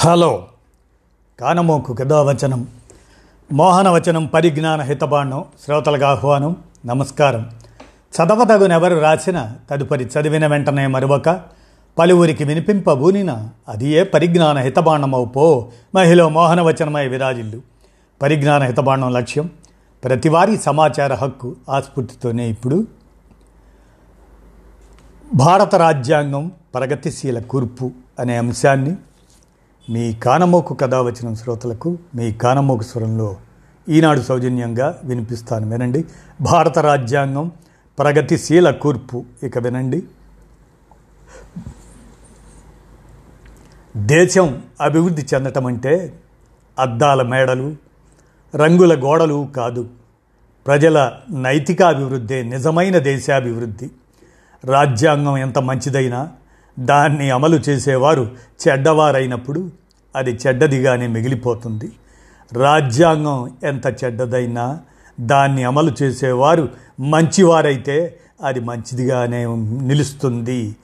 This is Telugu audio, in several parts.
హలో. కానమోకు కథావచనం. మోహనవచనం పరిజ్ఞాన హితబాండం శ్రోతలకు ఆహ్వానం నమస్కారం. చదవదగునెవరు రాసిన తదుపరి చదివిన వెంటనే మరొక పలువురికి వినిపింపబూనిన అది ఏ పరిజ్ఞాన హితబాండమవు పో మహిళ మోహనవచనమై విరాజిల్లు. పరిజ్ఞాన హితబాండం లక్ష్యం ప్రతివారీ సమాచార హక్కు ఆస్ఫూర్తితోనే ఇప్పుడు. భారత రాజ్యాంగం ప్రగతిశీల కూర్పు అనే అంశాన్ని మీ కానమోకు కథ వచ్చిన శ్రోతలకు మీ కానమోకు స్వరంలో ఈనాడు సౌజన్యంగా వినిపిస్తాను వినండి. భారత రాజ్యాంగం ప్రగతిశీల కూర్పు. ఇక వినండి. దేశం అభివృద్ధి చెందటం అంటే అద్దాల మేడలు రంగుల గోడలు కాదు. ప్రజల నైతికాభివృద్ధే నిజమైన దేశాభివృద్ధి. రాజ్యాంగం ఎంత మంచిదైనా దాన్ని అమలు చేసేవారు చెడ్డవారైనప్పుడు అది చెడ్డదిగానే మిగిలిపోతుంది. రాజ్యాంగం ఎంత చెడ్డదైనా దాన్ని అమలు చేసేవారు మంచివారైతే అది మంచిదిగానే నిలుస్తుంది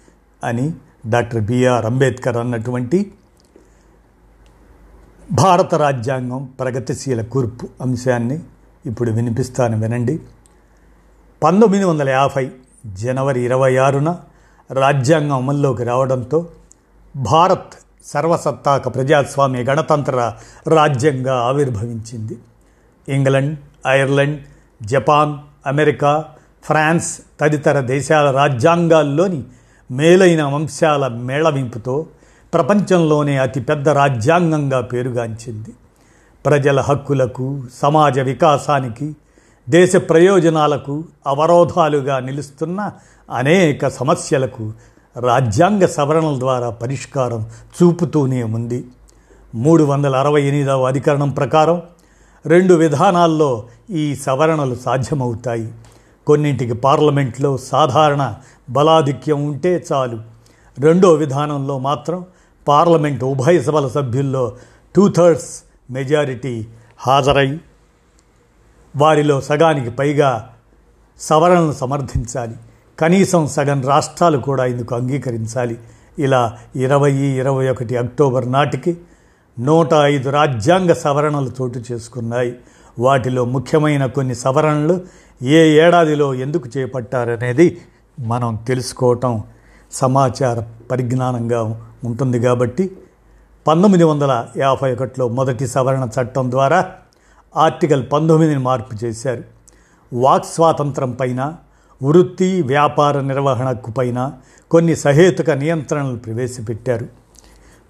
అని డాక్టర్ బిఆర్ అంబేద్కర్ అన్నటువంటి భారత రాజ్యాంగం ప్రగతిశీల కూర్పు అంశాన్ని ఇప్పుడు వినిపిస్తాను వినండి. పంతొమ్మిది వందల యాభై జనవరి ఇరవై ఆరున రాజ్యాంగం అమల్లోకి రావడంతో భారత్ సర్వసత్తాక ప్రజాస్వామ్య గణతంత్ర రాజ్యంగా ఆవిర్భవించింది. England Ireland Japan America France తదితర దేశాల రాజ్యాంగాల్లోని మేలైన అంశాల మేళవింపుతో ప్రపంచంలోనే అతిపెద్ద రాజ్యాంగంగా పేరుగాంచింది. ప్రజల హక్కులకు సమాజ వికాసానికి దేశ ప్రయోజనాలకు అవరోధాలుగా నిలుస్తున్న అనేక సమస్యలకు రాజ్యాంగ సవరణల ద్వారా పరిష్కారం చూపుతూనే ఉంది. మూడు వందల అరవై ఎనిమిదవ అధికరణం ప్రకారం రెండు విధానాల్లో ఈ సవరణలు సాధ్యమవుతాయి. కొన్నింటికి పార్లమెంట్లో సాధారణ బలాధిక్యం ఉంటే చాలు. రెండో విధానంలో మాత్రం పార్లమెంట్ ఉభయ సభల సభ్యుల్లో టూ థర్డ్స్ మెజారిటీ హాజరై వారిలో సగానికి పైగా సవరణలు సమర్థించాలి. కనీసం సగం రాష్ట్రాలు కూడా ఇందుకు అంగీకరించాలి. ఇలా ఇరవై ఇరవై ఒకటి అక్టోబర్ నాటికి నూట ఐదు రాజ్యాంగ సవరణలు చోటు చేసుకున్నాయి. వాటిలో ముఖ్యమైన కొన్ని సవరణలు ఏ ఏడాదిలో ఎందుకు చేపట్టారనేది మనం తెలుసుకోవటం సమాచార పరిజ్ఞానంగా ఉంటుంది కాబట్టి పంతొమ్మిది వందల యాభై ఒకటిలో మొదటి సవరణ చట్టం ద్వారా ఆర్టికల్ పంతొమ్మిదిని మార్పు చేశారు. వాక్ స్వాతంత్రం పైన వృత్తి వ్యాపార నిర్వహణకు పైన కొన్ని సహేతుక నియంత్రణలు ప్రవేశపెట్టారు.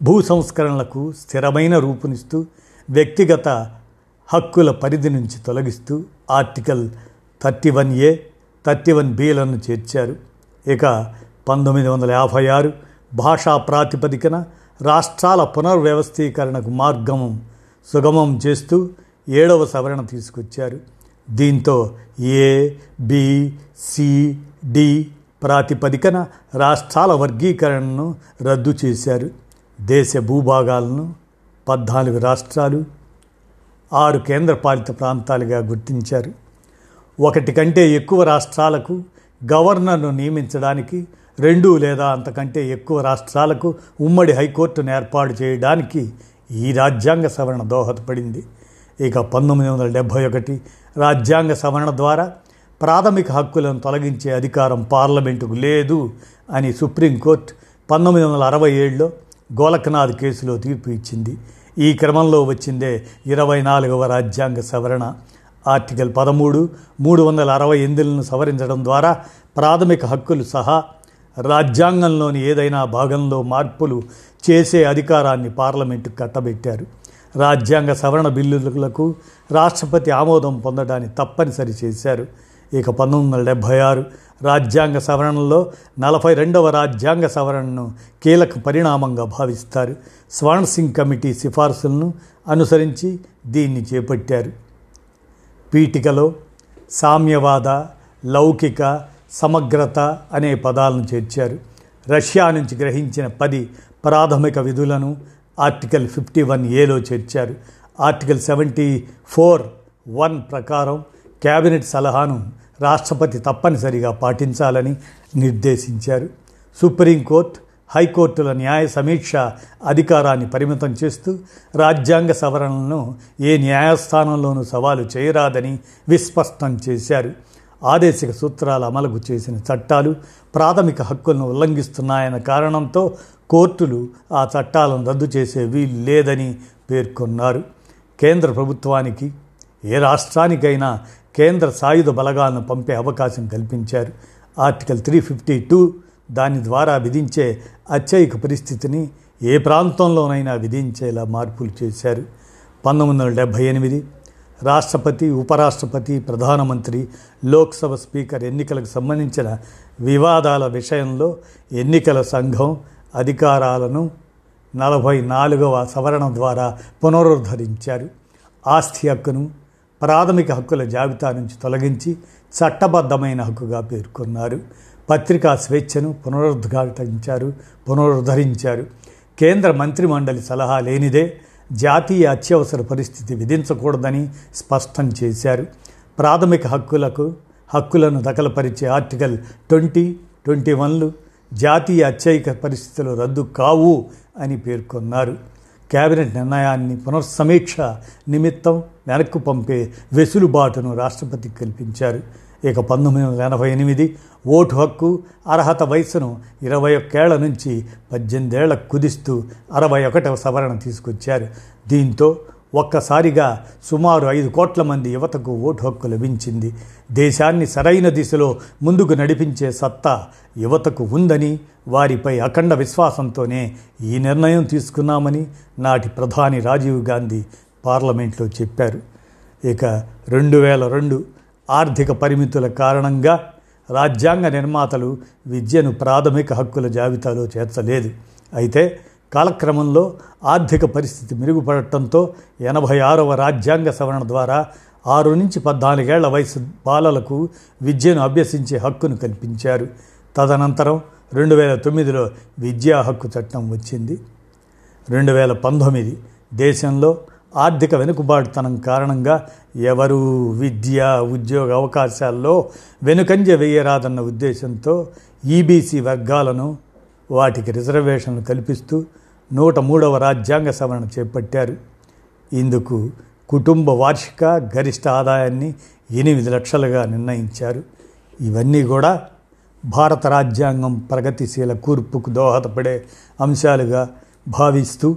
భూ సంస్కరణలకు స్థిరమైన రూపునిస్తూ వ్యక్తిగత హక్కుల పరిధి నుంచి తొలగిస్తూ article thirty one A thirty one బీలను చేర్చారు. ఇక పంతొమ్మిది వందల యాభై ఆరు భాషా ప్రాతిపదికన రాష్ట్రాల పునర్వ్యవస్థీకరణకు మార్గం సుగమం చేస్తూ ఏడవ సవరణ తీసుకొచ్చారు. దీంతో ఏ బి సి డి ప్రాతిపదికన రాష్ట్రాల వర్గీకరణను రద్దు చేశారు. దేశ భూభాగాలను పద్నాలుగు రాష్ట్రాలు ఆరు కేంద్రపాలిత ప్రాంతాలుగా గుర్తించారు. ఒకటి కంటే ఎక్కువ రాష్ట్రాలకు గవర్నర్ను నియమించడానికి రెండు లేదా అంతకంటే ఎక్కువ రాష్ట్రాలకు ఉమ్మడి హైకోర్టును ఏర్పాటు చేయడానికి ఈ రాజ్యాంగ సవరణ దోహదపడింది. ఇక పంతొమ్మిది వందల డెబ్భై ఒకటి రాజ్యాంగ సవరణ ద్వారా ప్రాథమిక హక్కులను తొలగించే అధికారం పార్లమెంటుకు లేదు అని సుప్రీంకోర్టు పంతొమ్మిది వందల అరవై ఏడులో గోలక్నాథ్ కేసులో తీర్పు ఇచ్చింది. ఈ క్రమంలో వచ్చిందే ఇరవై నాలుగవ రాజ్యాంగ సవరణ. ఆర్టికల్ పదమూడు మూడు వందల అరవై ఎనిమిదిలను సవరించడం ద్వారా ప్రాథమిక హక్కులు సహా రాజ్యాంగంలోని ఏదైనా భాగంలో మార్పులు చేసే అధికారాన్ని పార్లమెంటు కట్టబెట్టారు. రాజ్యాంగ సవరణ బిల్లులకు రాష్ట్రపతి ఆమోదం పొందడాన్ని తప్పనిసరి చేశారు. ఇక పంతొమ్మిది వందల డెబ్భై ఆరు రాజ్యాంగ సవరణలో నలభై రెండవ రాజ్యాంగ సవరణను కీలక పరిణామంగా భావిస్తారు. స్వర్ణ సింగ్ కమిటీ సిఫార్సులను అనుసరించి దీన్ని చేపట్టారు. పీఠికలో సామ్యవాద లౌకిక సమగ్రత అనే పదాలను చేర్చారు. రష్యా నుంచి గ్రహించిన పది ప్రాథమిక విధులను ఆర్టికల్ ఫిఫ్టీ వన్ ఏలో చేర్చారు. ఆర్టికల్ సెవెంటీ ఫోర్ వన్ ప్రకారం కేబినెట్ సలహాను రాష్ట్రపతి తప్పనిసరిగా పాటించాలని నిర్దేశించారు. సుప్రీంకోర్టు హైకోర్టుల న్యాయ సమీక్ష అధికారాన్ని పరిమితం చేస్తూ రాజ్యాంగ సవరణలను ఏ న్యాయస్థానంలోనూ సవాలు చేయరాదని విస్పష్టం చేశారు. ఆదేశిక సూత్రాల అమలుకు చేసిన చట్టాలు ప్రాథమిక హక్కులను ఉల్లంఘిస్తున్నాయన్న కారణంతో కోర్టులు ఆ చట్టాలను రద్దు చేసే వీలు లేదని పేర్కొన్నారు. కేంద్ర ప్రభుత్వానికి ఏ రాష్ట్రానికైనా కేంద్ర సాయుధ బలగాలను పంపే అవకాశం కల్పించారు. ఆర్టికల్ త్రీ ఫిఫ్టీ టూ దాని ద్వారా విధించే అత్యయిక పరిస్థితిని ఏ ప్రాంతంలోనైనా విధించేలా మార్పులు చేశారు. పంతొమ్మిది వందల డెబ్భై ఎనిమిది రాష్ట్రపతి ఉపరాష్ట్రపతి ప్రధానమంత్రి లోక్సభ స్పీకర్ ఎన్నికలకు సంబంధించిన వివాదాల విషయంలో ఎన్నికల సంఘం అధికారాలను నలభై నాలుగవ సవరణ ద్వారా పునరుద్ధరించారు. ఆస్తి హక్కును ప్రాథమిక హక్కుల జాబితా నుంచి తొలగించి చట్టబద్ధమైన హక్కుగా పేర్కొన్నారు. పత్రికా స్వేచ్ఛను పునరుద్ఘాటించారు పునరుద్ధరించారు. కేంద్ర మంత్రిమండలి సలహా లేనిదే జాతీయ అత్యవసర పరిస్థితి విధించకూడదని స్పష్టం చేశారు. ప్రాథమిక హక్కులకు హక్కులను దఖలపరిచే ఆర్టికల్ ట్వంటీ ట్వంటీ వన్లు జాతీయ అత్యయిక పరిస్థితులు రద్దు కావు అని పేర్కొన్నారు. కేబినెట్ నిర్ణయాన్ని పునర్సమీక్ష నిమిత్తం వెనక్కు పంపే వెసులుబాటును రాష్ట్రపతికి కల్పించారు. ఇక పంతొమ్మిది వందల ఎనభై ఎనిమిది ఓటు హక్కు అర్హత వయసును ఇరవై ఒక్కేళ్ళ నుంచి పద్దెనిమిదేళ్ళ కుదిస్తూ అరవై ఒకటవ సవరణ తీసుకొచ్చారు. దీంతో ఒక్కసారిగా సుమారు ఐదు కోట్ల మంది యువతకు ఓటు హక్కు లభించింది. దేశాన్ని సరైన దిశలో ముందుకు నడిపించే సత్తా యువతకు ఉందని వారిపై అఖండ విశ్వాసంతోనే ఈ నిర్ణయం తీసుకున్నామని నాటి ప్రధాని రాజీవ్ గాంధీ పార్లమెంట్లో చెప్పారు. ఇక రెండు వేల రెండు ఆర్థిక పరిమితుల కారణంగా రాజ్యాంగ నిర్మాతలు విద్యను ప్రాథమిక హక్కుల జాబితాలో చేర్చలేదు. అయితే కాలక్రమంలో ఆర్థిక పరిస్థితి మెరుగుపడటంతో ఎనభై ఆరవ రాజ్యాంగ సవరణ ద్వారా ఆరు నుంచి పద్నాలుగేళ్ళ వయసు బాలలకు విద్యను అభ్యసించే హక్కును కల్పించారు. తదనంతరం రెండు వేల తొమ్మిదిలో విద్యా హక్కు చట్టం వచ్చింది. రెండు వేల పంతొమ్మిది దేశంలో ఆర్థిక వెనుకబాటుతనం కారణంగా ఎవరు విద్య ఉద్యోగ అవకాశాల్లో వెనుకంజ వేయరాదన్న ఉద్దేశంతో ఈబీసీ వర్గాలను వాటికి రిజర్వేషన్లు కల్పిస్తూ నూట మూడవ రాజ్యాంగ సవరణ చేపట్టారు. ఇందుకు కుటుంబ వార్షిక గరిష్ట ఆదాయాన్ని ఎనిమిది లక్షలుగా నిర్ణయించారు. ఇవన్నీ కూడా భారత రాజ్యాంగం ప్రగతిశీల కూర్పుకు దోహదపడే అంశాలుగా భావిస్తూ